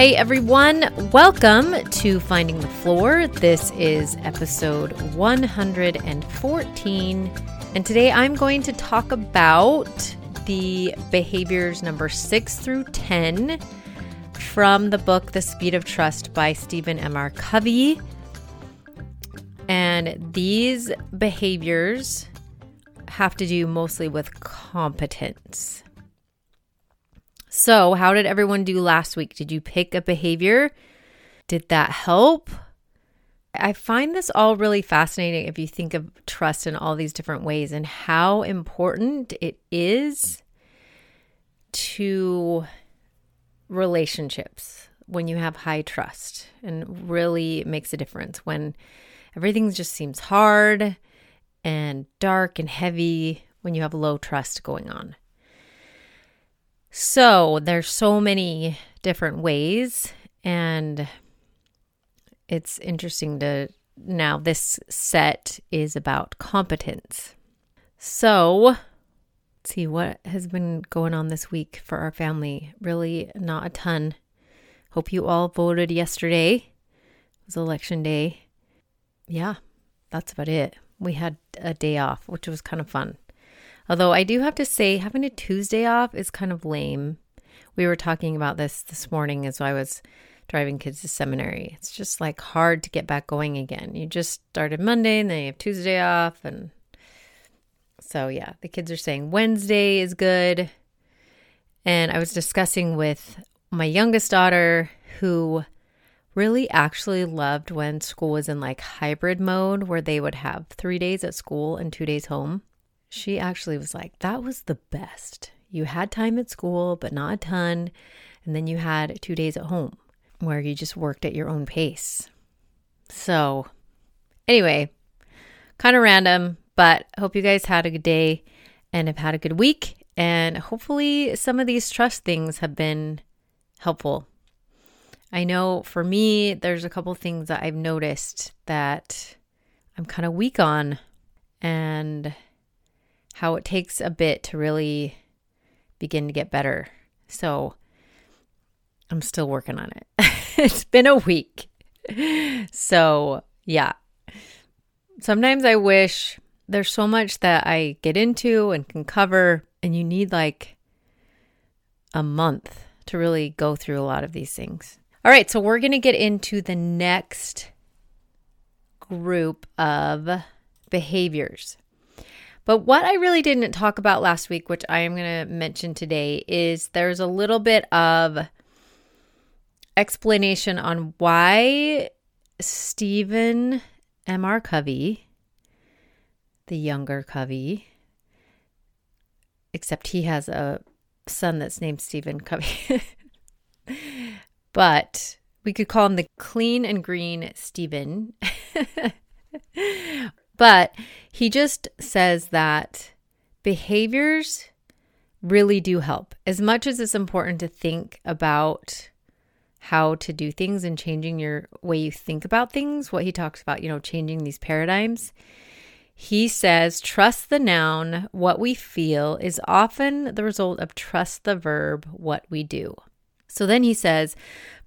Hey everyone, welcome to Finding the Floor. This is episode 114, and today I'm going to talk about the behaviors number 6 through 10 from the book The Speed of Trust by Stephen M. R. Covey. And these behaviors have to do mostly with competence. So, how did everyone do last week? Did you pick a behavior? Did that help? I find this all really fascinating if you think of trust in all these different ways and how important it is to relationships when you have high trust and really makes a difference when everything just seems hard and dark and heavy when you have low trust going on. So there's so many different ways, and it's interesting to now this set is about competence. So let's see what has been going on this week for our family. Really, not a ton. Hope you all voted yesterday. It was election day. Yeah, that's about it. We had a day off, which was kind of fun. Although I do have to say, having a Tuesday off is kind of lame. We were talking about this this morning as I was driving kids to seminary. It's just like hard to get back going again. You just started Monday and then you have Tuesday off. And so, yeah, the kids are saying Wednesday is good. And I was discussing with my youngest daughter who really actually loved when school was in like hybrid mode where they would have three days at school and two days home she actually was like, that was the best. You had time at school, but not a ton. And then you had two days at home where you just worked at your own pace. So, anyway, kind of random, but hope you guys had a good day and have had a good week. And hopefully, some of these trust things have been helpful. I know for me, there's a couple things that I've noticed that I'm kind of weak on. And how it takes a bit to really begin to get better. So I'm still working on it. it's been a week. So, yeah. Sometimes I wish there's so much that I get into and can cover, and you need like a month to really go through a lot of these things. All right, so we're going to get into the next group of behaviors. But what I really didn't talk about last week, which I am going to mention today, is there's a little bit of explanation on why Stephen M.R. Covey, the younger Covey, except he has a son that's named Stephen Covey. but we could call him the clean and green Stephen. But he just says that behaviors really do help. As much as it's important to think about how to do things and changing your way you think about things, what he talks about, you know, changing these paradigms. He says, trust the noun, what we feel, is often the result of trust the verb, what we do. So then he says,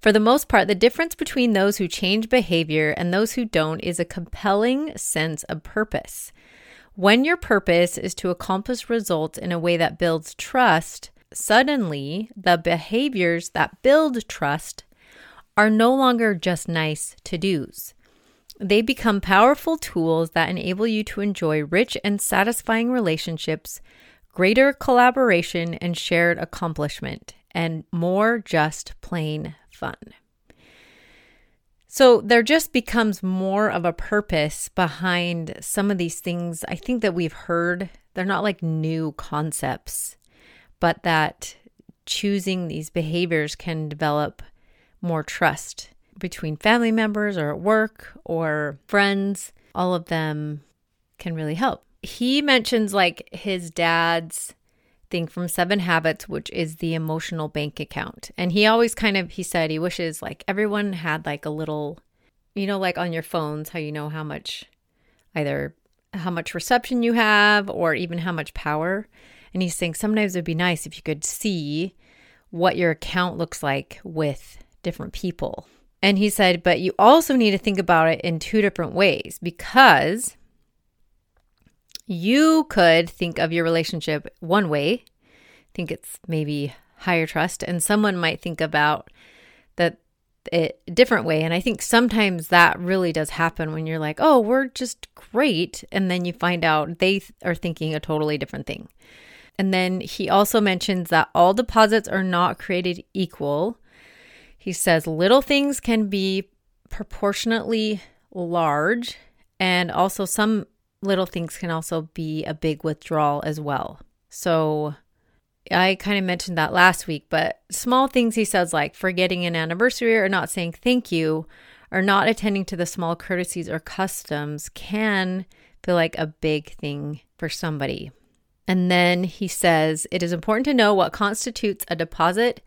for the most part, the difference between those who change behavior and those who don't is a compelling sense of purpose. When your purpose is to accomplish results in a way that builds trust, suddenly the behaviors that build trust are no longer just nice to dos. They become powerful tools that enable you to enjoy rich and satisfying relationships, greater collaboration, and shared accomplishment and more just plain fun. So there just becomes more of a purpose behind some of these things. I think that we've heard, they're not like new concepts, but that choosing these behaviors can develop more trust between family members or at work or friends, all of them can really help. He mentions like his dad's thing from Seven Habits, which is the emotional bank account. And he always kind of, he said he wishes like everyone had like a little, you know, like on your phones, how you know how much either how much reception you have or even how much power. And he's saying sometimes it'd be nice if you could see what your account looks like with different people. And he said, but you also need to think about it in two different ways because you could think of your relationship one way, think it's maybe higher trust, and someone might think about that it a different way. And I think sometimes that really does happen when you're like, oh, we're just great. And then you find out they are thinking a totally different thing. And then he also mentions that all deposits are not created equal. He says little things can be proportionately large, and also some little things can also be a big withdrawal as well. So I kind of mentioned that last week, but small things he says, like forgetting an anniversary or not saying thank you or not attending to the small courtesies or customs, can feel like a big thing for somebody. And then he says it is important to know what constitutes a deposit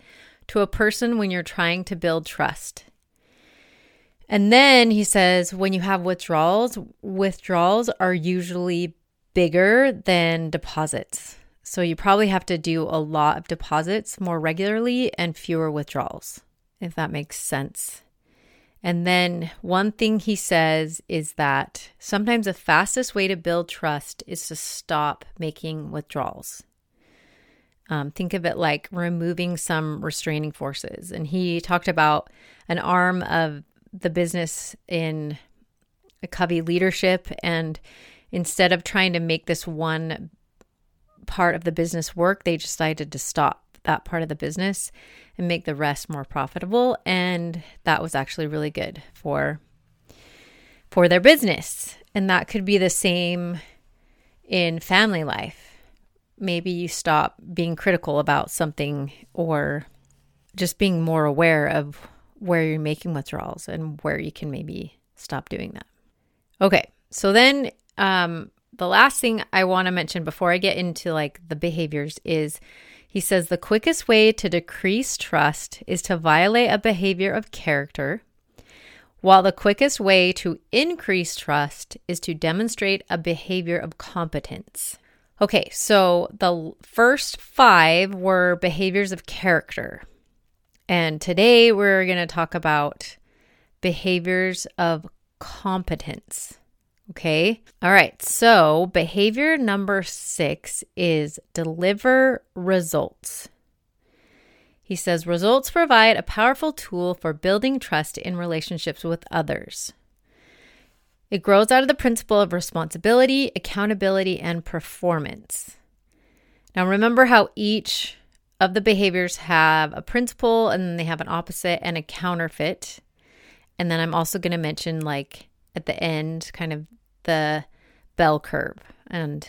to a person when you're trying to build trust. And then he says when you have withdrawals, withdrawals are usually bigger than deposits. So you probably have to do a lot of deposits more regularly and fewer withdrawals, if that makes sense. And then one thing he says is that sometimes the fastest way to build trust is to stop making withdrawals. Um, think of it like removing some restraining forces. And he talked about an arm of the business in a Covey leadership. And instead of trying to make this one part of the business work, they decided to stop that part of the business and make the rest more profitable. And that was actually really good for for their business. And that could be the same in family life. Maybe you stop being critical about something or just being more aware of where you're making withdrawals and where you can maybe stop doing that. Okay, so then um, the last thing I want to mention before I get into like the behaviors is he says the quickest way to decrease trust is to violate a behavior of character, while the quickest way to increase trust is to demonstrate a behavior of competence. Okay, so the first five were behaviors of character. And today we're going to talk about behaviors of competence. Okay. All right. So, behavior number six is deliver results. He says results provide a powerful tool for building trust in relationships with others. It grows out of the principle of responsibility, accountability, and performance. Now, remember how each of the behaviors have a principle and then they have an opposite and a counterfeit. And then I'm also going to mention, like, at the end, kind of the bell curve and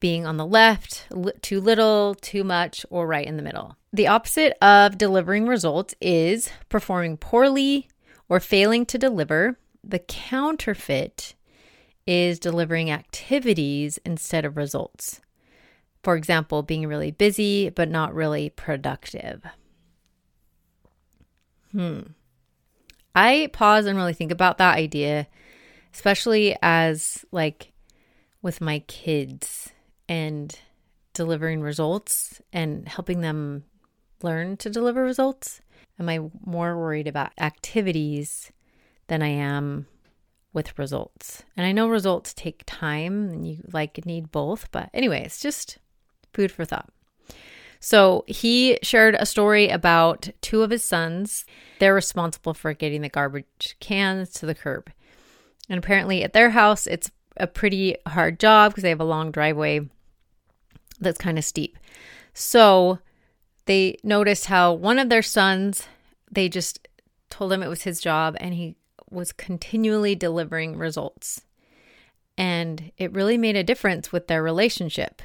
being on the left, too little, too much, or right in the middle. The opposite of delivering results is performing poorly or failing to deliver. The counterfeit is delivering activities instead of results. For example, being really busy but not really productive. Hmm. I pause and really think about that idea, especially as like with my kids and delivering results and helping them learn to deliver results. Am I more worried about activities than I am with results? And I know results take time and you like need both, but anyway, it's just food for thought. So he shared a story about two of his sons. They're responsible for getting the garbage cans to the curb. And apparently at their house, it's a pretty hard job because they have a long driveway that's kind of steep. So they noticed how one of their sons, they just told him it was his job and he was continually delivering results. And it really made a difference with their relationship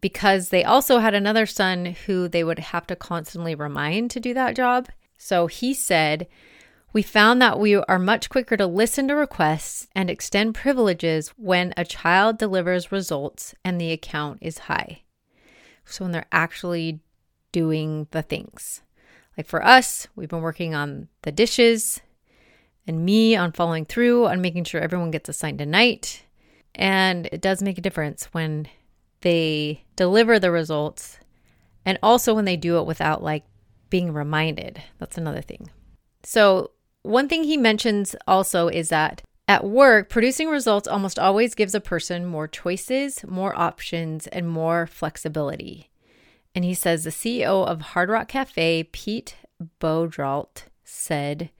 because they also had another son who they would have to constantly remind to do that job. So he said, We found that we are much quicker to listen to requests and extend privileges when a child delivers results and the account is high. So when they're actually doing the things. Like for us, we've been working on the dishes and me on following through on making sure everyone gets assigned a night. And it does make a difference when they deliver the results and also when they do it without like being reminded. That's another thing. So, one thing he mentions also is that at work, producing results almost always gives a person more choices, more options, and more flexibility. And he says the CEO of Hard Rock Cafe, Pete Beaudrault, said,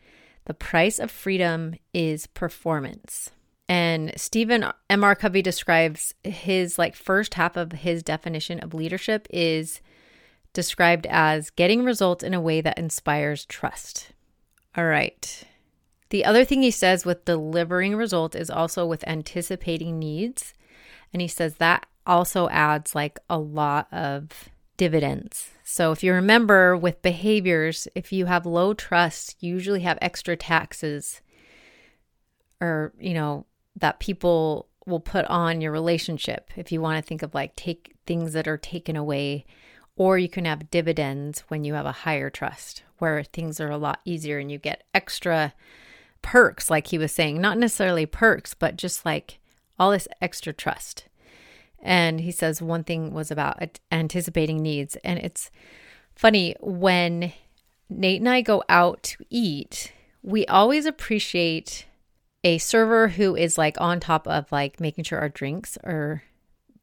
The price of freedom is performance. And Stephen M. R. Covey describes his like first half of his definition of leadership is described as getting results in a way that inspires trust. All right. The other thing he says with delivering results is also with anticipating needs. And he says that also adds like a lot of dividends. So if you remember with behaviors, if you have low trust, you usually have extra taxes or, you know, that people will put on your relationship. If you want to think of like take things that are taken away, or you can have dividends when you have a higher trust where things are a lot easier and you get extra perks, like he was saying, not necessarily perks, but just like all this extra trust. And he says one thing was about anticipating needs. And it's funny when Nate and I go out to eat, we always appreciate a server who is like on top of like making sure our drinks are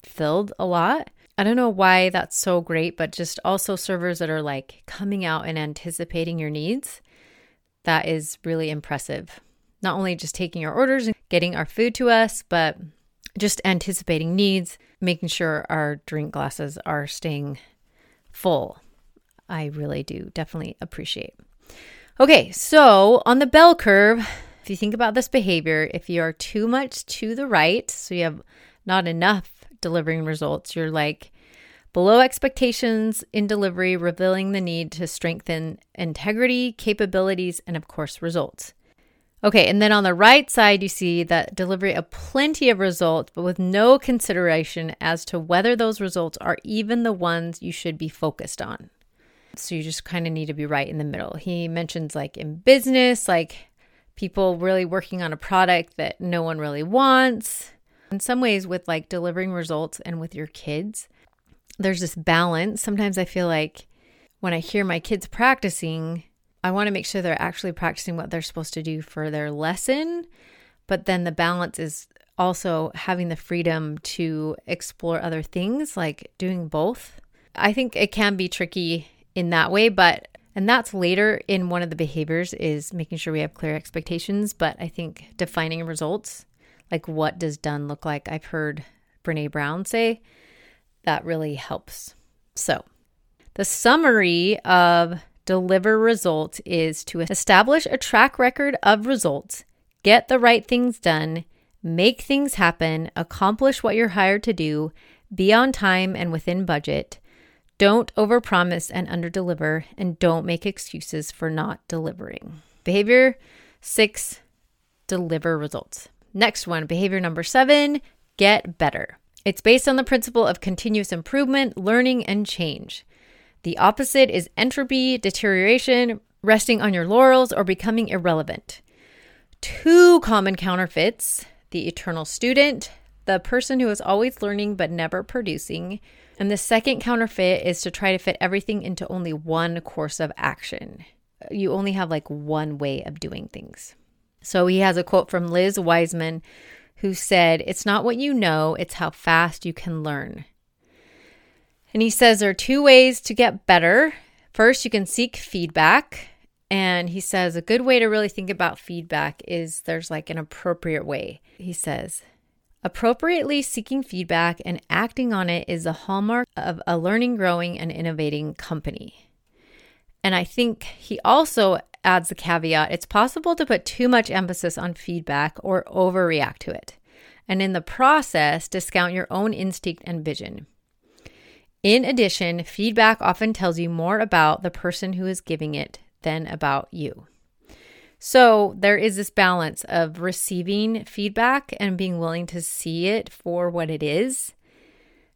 filled a lot. I don't know why that's so great, but just also servers that are like coming out and anticipating your needs. That is really impressive. Not only just taking our orders and getting our food to us, but just anticipating needs, making sure our drink glasses are staying full. I really do definitely appreciate. Okay, so on the bell curve, if you think about this behavior, if you are too much to the right, so you have not enough delivering results, you're like below expectations in delivery, revealing the need to strengthen integrity, capabilities, and of course, results. Okay, and then on the right side, you see that delivery of plenty of results, but with no consideration as to whether those results are even the ones you should be focused on. So you just kind of need to be right in the middle. He mentions, like in business, like people really working on a product that no one really wants. In some ways, with like delivering results and with your kids, there's this balance. Sometimes I feel like when I hear my kids practicing, I want to make sure they're actually practicing what they're supposed to do for their lesson. But then the balance is also having the freedom to explore other things, like doing both. I think it can be tricky in that way, but and that's later in one of the behaviors is making sure we have clear expectations. But I think defining results, like what does done look like? I've heard Brene Brown say that really helps. So, the summary of deliver results is to establish a track record of results, get the right things done, make things happen, accomplish what you're hired to do, be on time and within budget. Don't overpromise and underdeliver, and don't make excuses for not delivering. Behavior six, deliver results. Next one, behavior number seven, get better. It's based on the principle of continuous improvement, learning, and change. The opposite is entropy, deterioration, resting on your laurels, or becoming irrelevant. Two common counterfeits the eternal student, the person who is always learning but never producing. And the second counterfeit is to try to fit everything into only one course of action. You only have like one way of doing things. So he has a quote from Liz Wiseman who said, It's not what you know, it's how fast you can learn. And he says there are two ways to get better. First, you can seek feedback. And he says a good way to really think about feedback is there's like an appropriate way. He says, appropriately seeking feedback and acting on it is the hallmark of a learning, growing, and innovating company. And I think he also adds the caveat it's possible to put too much emphasis on feedback or overreact to it, and in the process, discount your own instinct and vision. In addition, feedback often tells you more about the person who is giving it than about you. So there is this balance of receiving feedback and being willing to see it for what it is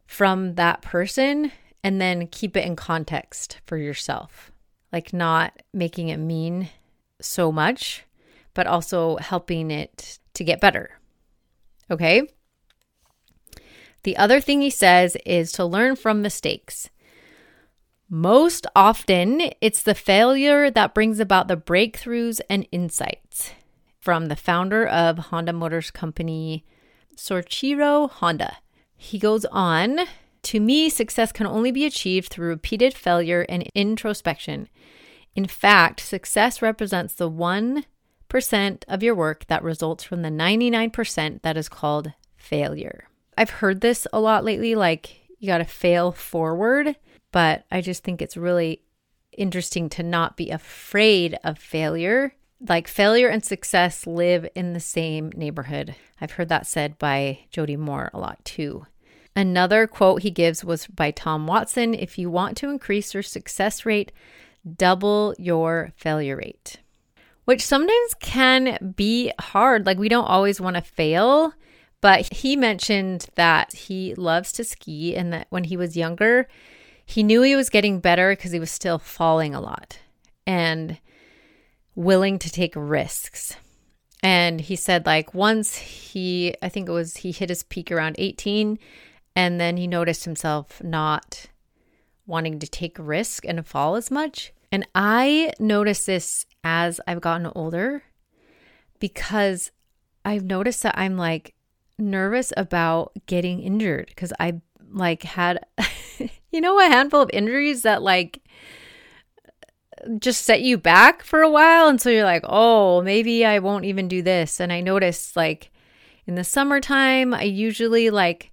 from that person and then keep it in context for yourself. Like not making it mean so much, but also helping it to get better. Okay? The other thing he says is to learn from mistakes. Most often, it's the failure that brings about the breakthroughs and insights. From the founder of Honda Motors Company, Soichiro Honda. He goes on To me, success can only be achieved through repeated failure and introspection. In fact, success represents the 1% of your work that results from the 99% that is called failure. I've heard this a lot lately like, you got to fail forward. But I just think it's really interesting to not be afraid of failure. Like failure and success live in the same neighborhood. I've heard that said by Jody Moore a lot too. Another quote he gives was by Tom Watson If you want to increase your success rate, double your failure rate, which sometimes can be hard. Like we don't always want to fail. But he mentioned that he loves to ski and that when he was younger, he knew he was getting better because he was still falling a lot and willing to take risks. And he said, like, once he, I think it was, he hit his peak around 18, and then he noticed himself not wanting to take risk and fall as much. And I noticed this as I've gotten older because I've noticed that I'm like nervous about getting injured because I like had you know, a handful of injuries that like just set you back for a while. And so you're like, oh, maybe I won't even do this. And I noticed like in the summertime, I usually like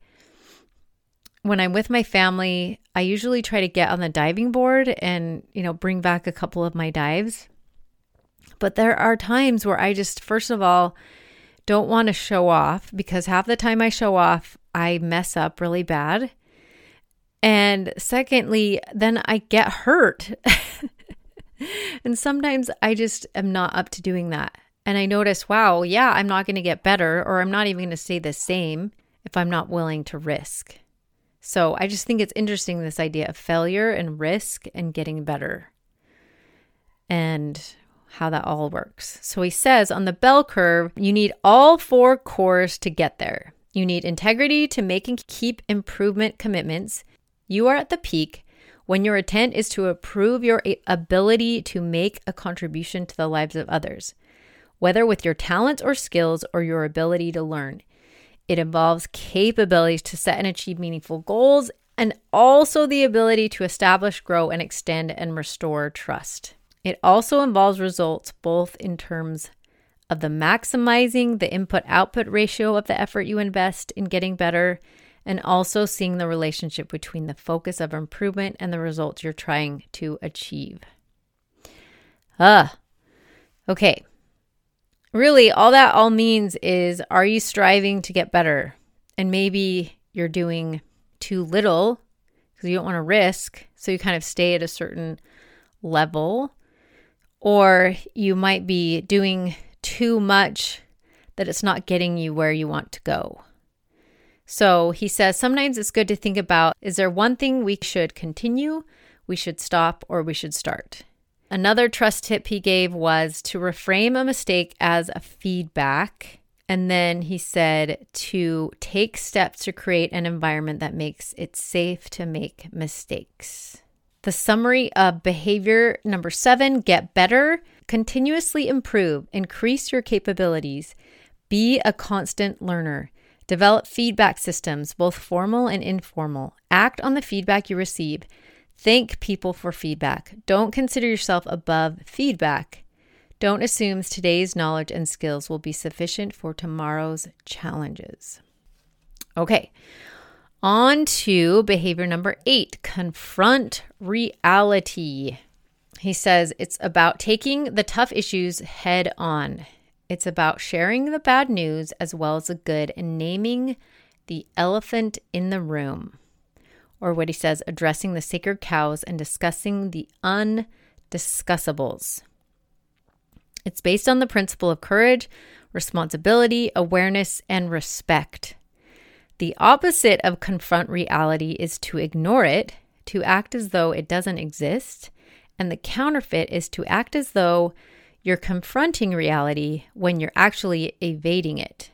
when I'm with my family, I usually try to get on the diving board and, you know, bring back a couple of my dives. But there are times where I just, first of all, don't want to show off because half the time I show off, I mess up really bad. And secondly, then I get hurt. and sometimes I just am not up to doing that. And I notice, wow, yeah, I'm not going to get better, or I'm not even going to stay the same if I'm not willing to risk. So I just think it's interesting this idea of failure and risk and getting better and how that all works. So he says on the bell curve, you need all four cores to get there. You need integrity to make and keep improvement commitments. You are at the peak when your intent is to improve your ability to make a contribution to the lives of others, whether with your talents or skills or your ability to learn. It involves capabilities to set and achieve meaningful goals and also the ability to establish, grow, and extend and restore trust. It also involves results both in terms of the maximizing the input output ratio of the effort you invest in getting better and also seeing the relationship between the focus of improvement and the results you're trying to achieve. Ah, okay. Really, all that all means is are you striving to get better? And maybe you're doing too little because you don't want to risk. So you kind of stay at a certain level. Or you might be doing too much that it's not getting you where you want to go. So he says sometimes it's good to think about is there one thing we should continue, we should stop, or we should start? Another trust tip he gave was to reframe a mistake as a feedback. And then he said to take steps to create an environment that makes it safe to make mistakes. The summary of behavior number seven get better, continuously improve, increase your capabilities, be a constant learner. Develop feedback systems, both formal and informal. Act on the feedback you receive. Thank people for feedback. Don't consider yourself above feedback. Don't assume today's knowledge and skills will be sufficient for tomorrow's challenges. Okay, on to behavior number eight confront reality. He says it's about taking the tough issues head on. It's about sharing the bad news as well as the good and naming the elephant in the room. Or what he says, addressing the sacred cows and discussing the undiscussables. It's based on the principle of courage, responsibility, awareness, and respect. The opposite of confront reality is to ignore it, to act as though it doesn't exist, and the counterfeit is to act as though you're confronting reality when you're actually evading it.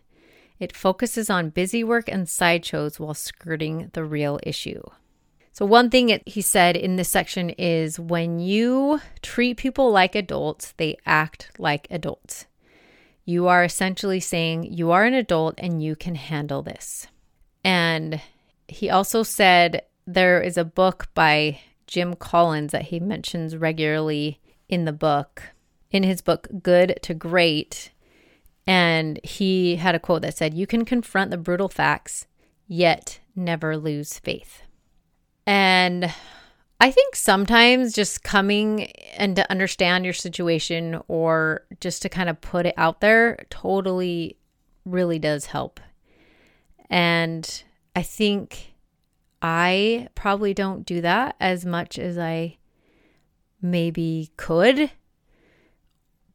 It focuses on busy work and sideshows while skirting the real issue. So, one thing it, he said in this section is when you treat people like adults, they act like adults. You are essentially saying you are an adult and you can handle this. And he also said there is a book by Jim Collins that he mentions regularly in the book, in his book, Good to Great. And he had a quote that said, You can confront the brutal facts, yet never lose faith. And I think sometimes just coming and to understand your situation or just to kind of put it out there totally really does help. And I think I probably don't do that as much as I maybe could.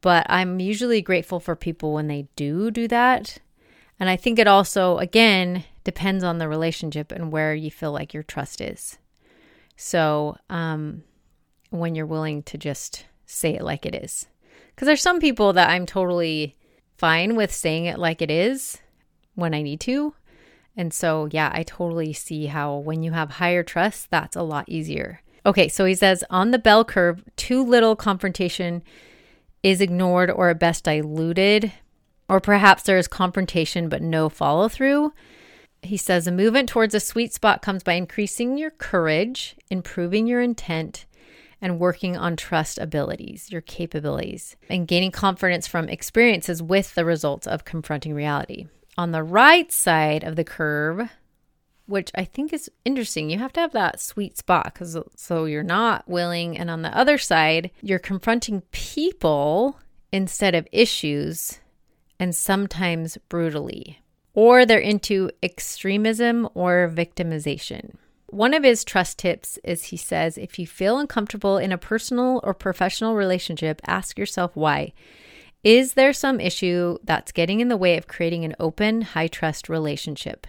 But I'm usually grateful for people when they do do that. And I think it also, again, depends on the relationship and where you feel like your trust is. So, um, when you're willing to just say it like it is. Because there's some people that I'm totally fine with saying it like it is when I need to. And so, yeah, I totally see how when you have higher trust, that's a lot easier. Okay, so he says on the bell curve, too little confrontation is ignored or at best diluted, or perhaps there is confrontation but no follow through. He says a movement towards a sweet spot comes by increasing your courage, improving your intent, and working on trust abilities, your capabilities, and gaining confidence from experiences with the results of confronting reality on the right side of the curve, which I think is interesting. You have to have that sweet spot because so you're not willing, and on the other side, you're confronting people instead of issues, and sometimes brutally, or they're into extremism or victimization. One of his trust tips is he says, if you feel uncomfortable in a personal or professional relationship, ask yourself why. Is there some issue that's getting in the way of creating an open, high trust relationship?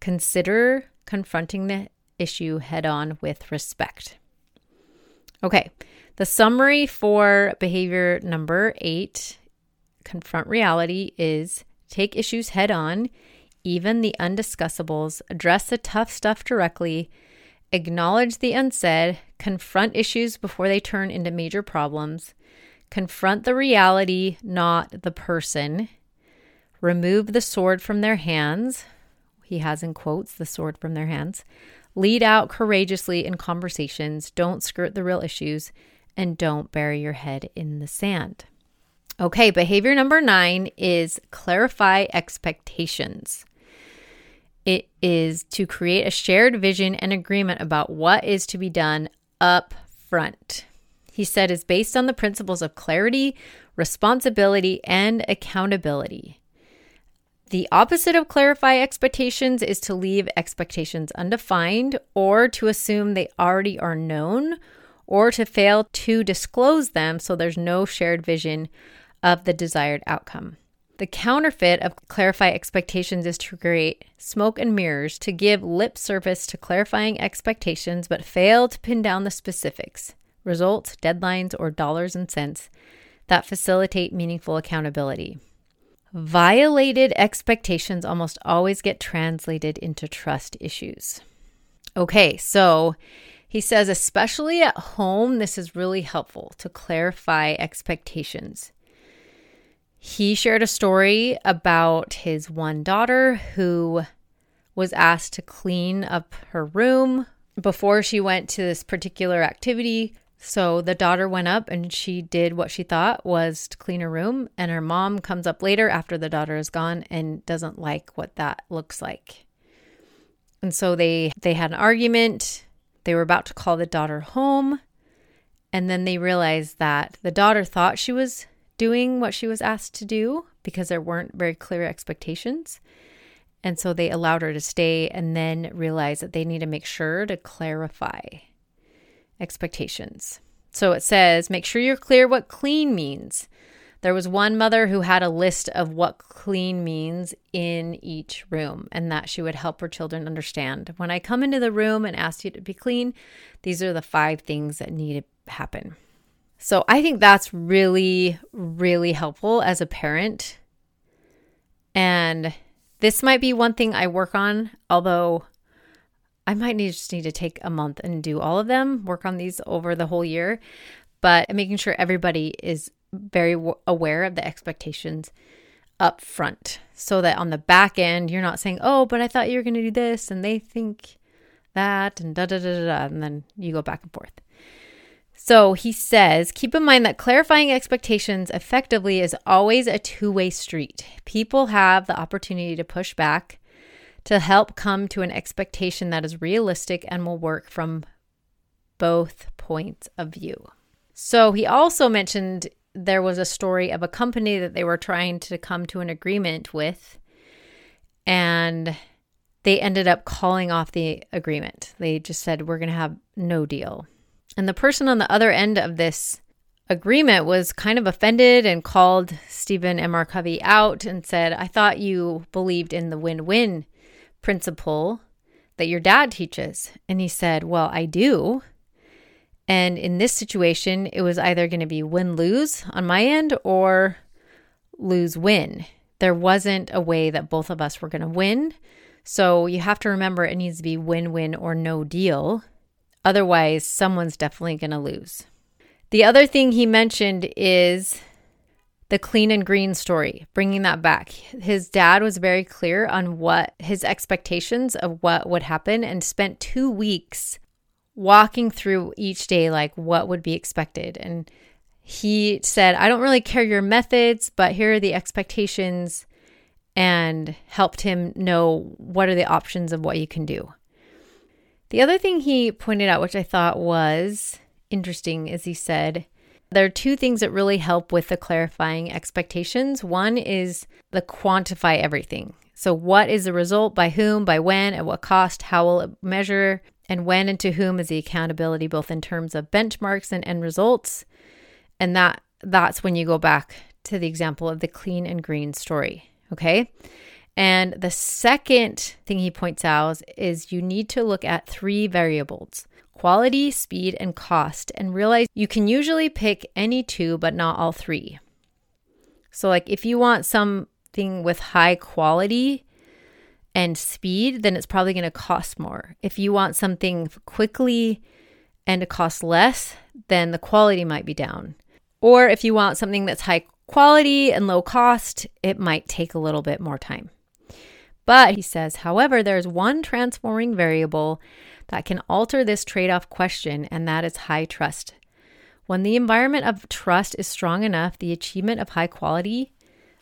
Consider confronting the issue head on with respect. Okay, the summary for behavior number eight confront reality is take issues head on, even the undiscussables, address the tough stuff directly, acknowledge the unsaid, confront issues before they turn into major problems, confront the reality, not the person, remove the sword from their hands. He has in quotes the sword from their hands. Lead out courageously in conversations, don't skirt the real issues, and don't bury your head in the sand. Okay, behavior number nine is clarify expectations. It is to create a shared vision and agreement about what is to be done up front he said is based on the principles of clarity, responsibility, and accountability. The opposite of clarify expectations is to leave expectations undefined or to assume they already are known or to fail to disclose them so there's no shared vision of the desired outcome. The counterfeit of clarify expectations is to create smoke and mirrors, to give lip service to clarifying expectations but fail to pin down the specifics results, deadlines, or dollars and cents that facilitate meaningful accountability. Violated expectations almost always get translated into trust issues. Okay, so he says, especially at home, this is really helpful to clarify expectations. He shared a story about his one daughter who was asked to clean up her room before she went to this particular activity. So the daughter went up and she did what she thought was to clean her room. And her mom comes up later after the daughter is gone and doesn't like what that looks like. And so they they had an argument. They were about to call the daughter home. And then they realized that the daughter thought she was doing what she was asked to do because there weren't very clear expectations. And so they allowed her to stay and then realized that they need to make sure to clarify expectations. So it says, make sure you're clear what clean means. There was one mother who had a list of what clean means in each room and that she would help her children understand. When I come into the room and ask you to be clean, these are the five things that need to happen. So I think that's really, really helpful as a parent. And this might be one thing I work on, although I might need, just need to take a month and do all of them, work on these over the whole year. But making sure everybody is very w- aware of the expectations up front so that on the back end you're not saying oh but i thought you were going to do this and they think that and da da da da and then you go back and forth so he says keep in mind that clarifying expectations effectively is always a two-way street people have the opportunity to push back to help come to an expectation that is realistic and will work from both points of view so he also mentioned there was a story of a company that they were trying to come to an agreement with, and they ended up calling off the agreement. They just said, We're going to have no deal. And the person on the other end of this agreement was kind of offended and called Stephen M. R. Covey out and said, I thought you believed in the win win principle that your dad teaches. And he said, Well, I do. And in this situation, it was either going to be win lose on my end or lose win. There wasn't a way that both of us were going to win. So you have to remember it needs to be win win or no deal. Otherwise, someone's definitely going to lose. The other thing he mentioned is the clean and green story, bringing that back. His dad was very clear on what his expectations of what would happen and spent two weeks walking through each day, like what would be expected. And he said, I don't really care your methods, but here are the expectations, and helped him know what are the options of what you can do. The other thing he pointed out, which I thought was interesting, is he said, there are two things that really help with the clarifying expectations. One is the quantify everything. So, what is the result? By whom? By when? At what cost? How will it measure? and when and to whom is the accountability both in terms of benchmarks and end results and that that's when you go back to the example of the clean and green story okay and the second thing he points out is you need to look at three variables quality speed and cost and realize you can usually pick any two but not all three so like if you want something with high quality and speed, then it's probably going to cost more. If you want something quickly and it costs less, then the quality might be down. Or if you want something that's high quality and low cost, it might take a little bit more time. But he says, however, there's one transforming variable that can alter this trade off question, and that is high trust. When the environment of trust is strong enough, the achievement of high quality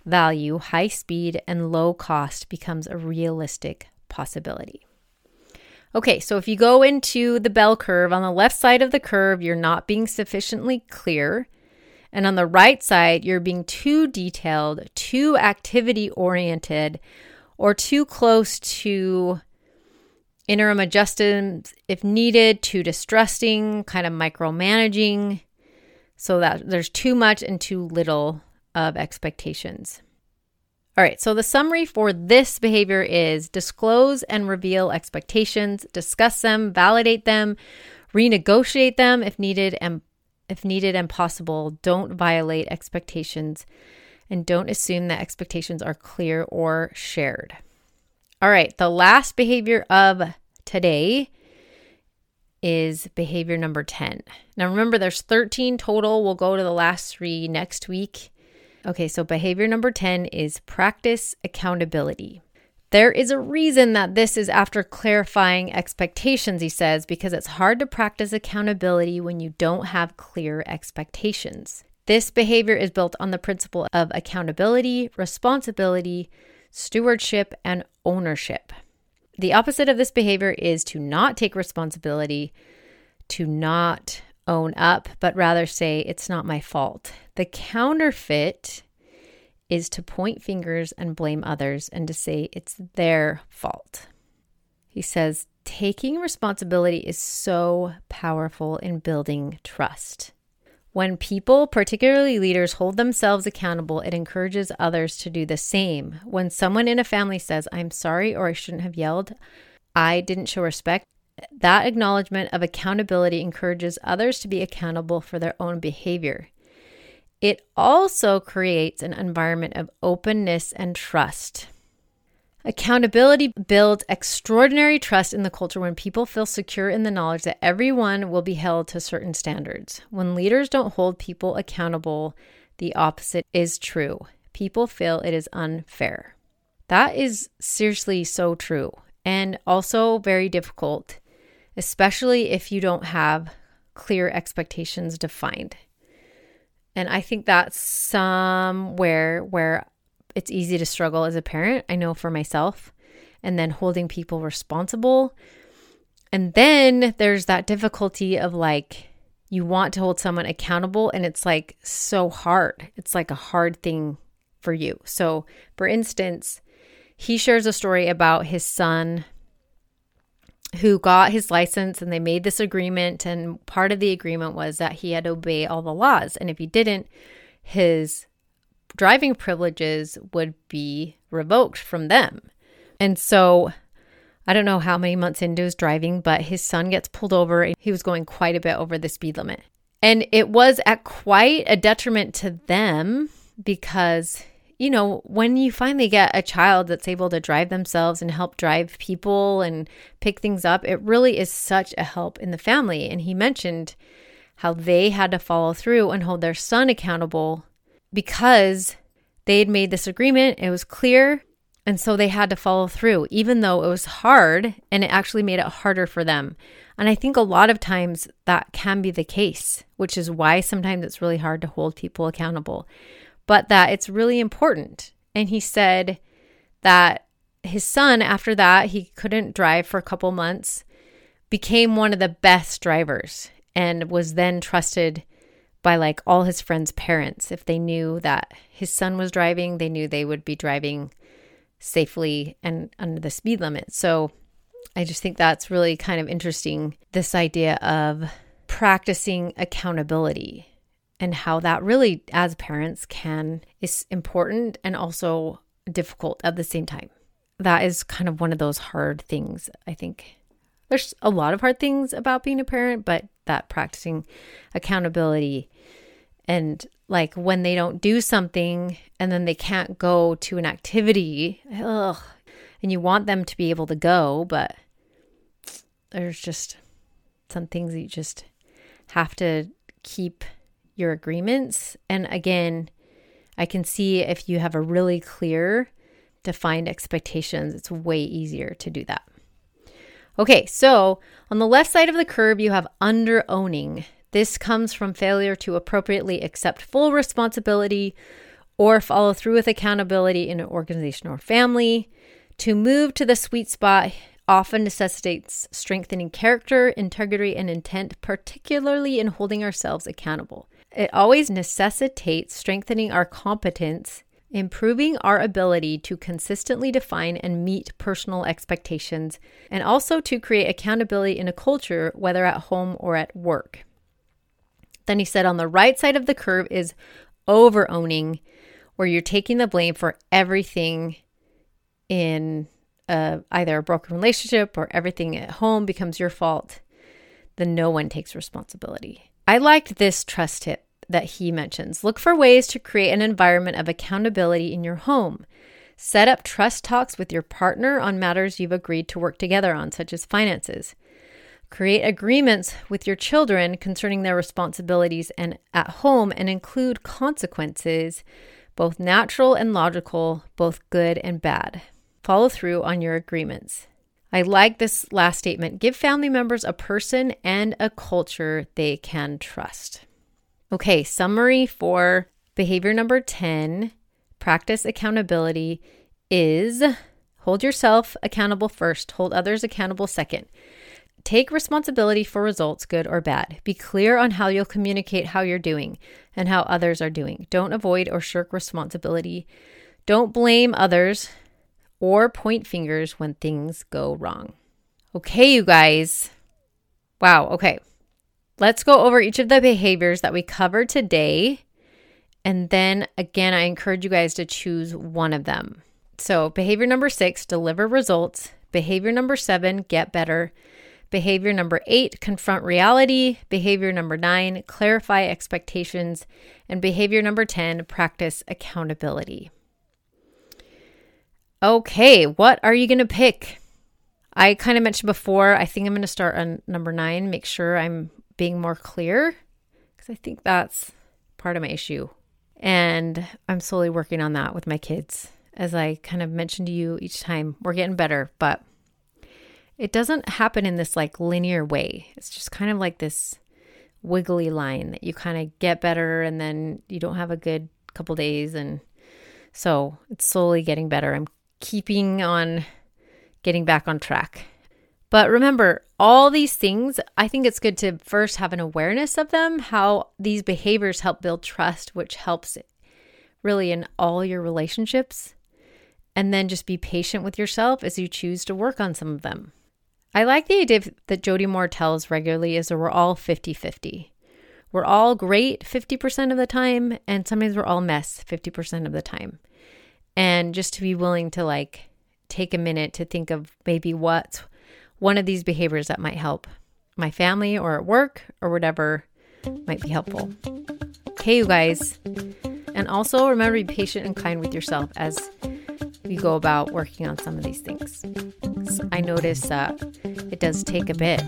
value, high speed, and low cost becomes a realistic possibility. Okay, so if you go into the bell curve, on the left side of the curve, you're not being sufficiently clear. And on the right side, you're being too detailed, too activity oriented, or too close to interim adjustments if needed, too distrusting, kind of micromanaging, so that there's too much and too little of expectations. All right, so the summary for this behavior is disclose and reveal expectations, discuss them, validate them, renegotiate them if needed and if needed and possible. Don't violate expectations and don't assume that expectations are clear or shared. All right, the last behavior of today is behavior number 10. Now remember there's 13 total. We'll go to the last 3 next week. Okay, so behavior number 10 is practice accountability. There is a reason that this is after clarifying expectations, he says, because it's hard to practice accountability when you don't have clear expectations. This behavior is built on the principle of accountability, responsibility, stewardship, and ownership. The opposite of this behavior is to not take responsibility, to not own up, but rather say, it's not my fault. The counterfeit is to point fingers and blame others and to say it's their fault. He says, taking responsibility is so powerful in building trust. When people, particularly leaders, hold themselves accountable, it encourages others to do the same. When someone in a family says, I'm sorry or I shouldn't have yelled, I didn't show respect, that acknowledgement of accountability encourages others to be accountable for their own behavior. It also creates an environment of openness and trust. Accountability builds extraordinary trust in the culture when people feel secure in the knowledge that everyone will be held to certain standards. When leaders don't hold people accountable, the opposite is true. People feel it is unfair. That is seriously so true and also very difficult, especially if you don't have clear expectations defined. And I think that's somewhere where it's easy to struggle as a parent. I know for myself. And then holding people responsible. And then there's that difficulty of like, you want to hold someone accountable, and it's like so hard. It's like a hard thing for you. So, for instance, he shares a story about his son who got his license and they made this agreement. And part of the agreement was that he had to obey all the laws. And if he didn't, his driving privileges would be revoked from them. And so I don't know how many months into his driving, but his son gets pulled over. And he was going quite a bit over the speed limit. And it was at quite a detriment to them because, you know, when you finally get a child that's able to drive themselves and help drive people and pick things up, it really is such a help in the family. And he mentioned how they had to follow through and hold their son accountable because they had made this agreement, it was clear, and so they had to follow through, even though it was hard and it actually made it harder for them. And I think a lot of times that can be the case, which is why sometimes it's really hard to hold people accountable, but that it's really important. And he said that his son, after that, he couldn't drive for a couple months, became one of the best drivers and was then trusted by like all his friends' parents. If they knew that his son was driving, they knew they would be driving safely and under the speed limit. So I just think that's really kind of interesting this idea of practicing accountability and how that really as parents can is important and also difficult at the same time. That is kind of one of those hard things, I think. There's a lot of hard things about being a parent, but that practicing accountability. And like when they don't do something and then they can't go to an activity ugh, and you want them to be able to go but there's just some things that you just have to keep your agreements. And again i can see if you have a really clear defined expectations it's way easier to do that okay so on the left side of the curve you have under owning this comes from failure to appropriately accept full responsibility or follow through with accountability in an organization or family. To move to the sweet spot often necessitates strengthening character, integrity, and intent, particularly in holding ourselves accountable. It always necessitates strengthening our competence, improving our ability to consistently define and meet personal expectations, and also to create accountability in a culture, whether at home or at work. Then he said on the right side of the curve is over owning, where you're taking the blame for everything in uh, either a broken relationship or everything at home becomes your fault. Then no one takes responsibility. I liked this trust tip that he mentions. Look for ways to create an environment of accountability in your home. Set up trust talks with your partner on matters you've agreed to work together on, such as finances. Create agreements with your children concerning their responsibilities and at home and include consequences, both natural and logical, both good and bad. Follow through on your agreements. I like this last statement give family members a person and a culture they can trust. Okay, summary for behavior number 10 practice accountability is hold yourself accountable first, hold others accountable second. Take responsibility for results, good or bad. Be clear on how you'll communicate how you're doing and how others are doing. Don't avoid or shirk responsibility. Don't blame others or point fingers when things go wrong. Okay, you guys. Wow, okay. Let's go over each of the behaviors that we covered today. And then again, I encourage you guys to choose one of them. So, behavior number six, deliver results. Behavior number seven, get better. Behavior number eight, confront reality. Behavior number nine, clarify expectations. And behavior number 10, practice accountability. Okay, what are you going to pick? I kind of mentioned before, I think I'm going to start on number nine, make sure I'm being more clear because I think that's part of my issue. And I'm slowly working on that with my kids. As I kind of mentioned to you each time, we're getting better, but it doesn't happen in this like linear way. It's just kind of like this wiggly line that you kind of get better and then you don't have a good couple days. And so it's slowly getting better. I'm keeping on getting back on track. But remember, all these things, I think it's good to first have an awareness of them, how these behaviors help build trust, which helps really in all your relationships. And then just be patient with yourself as you choose to work on some of them. I like the idea that Jody Moore tells regularly is that we're all 50 50. We're all great 50% of the time, and sometimes we're all mess 50% of the time. And just to be willing to like take a minute to think of maybe what's one of these behaviors that might help my family or at work or whatever might be helpful. Okay, you guys. And also remember to be patient and kind with yourself as you go about working on some of these things. I notice that it does take a bit,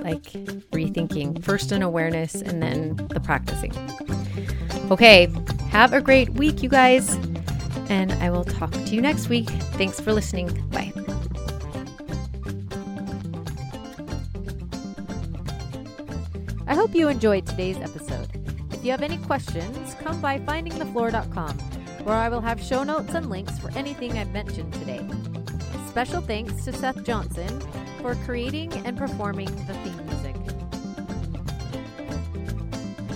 like rethinking first an awareness and then the practicing. Okay, have a great week, you guys. And I will talk to you next week. Thanks for listening. Bye. I hope you enjoyed today's episode. If you have any questions, come by findingthefloor.com, where I will have show notes and links for anything I've mentioned today. Special thanks to Seth Johnson for creating and performing the theme music.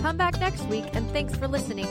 Come back next week, and thanks for listening.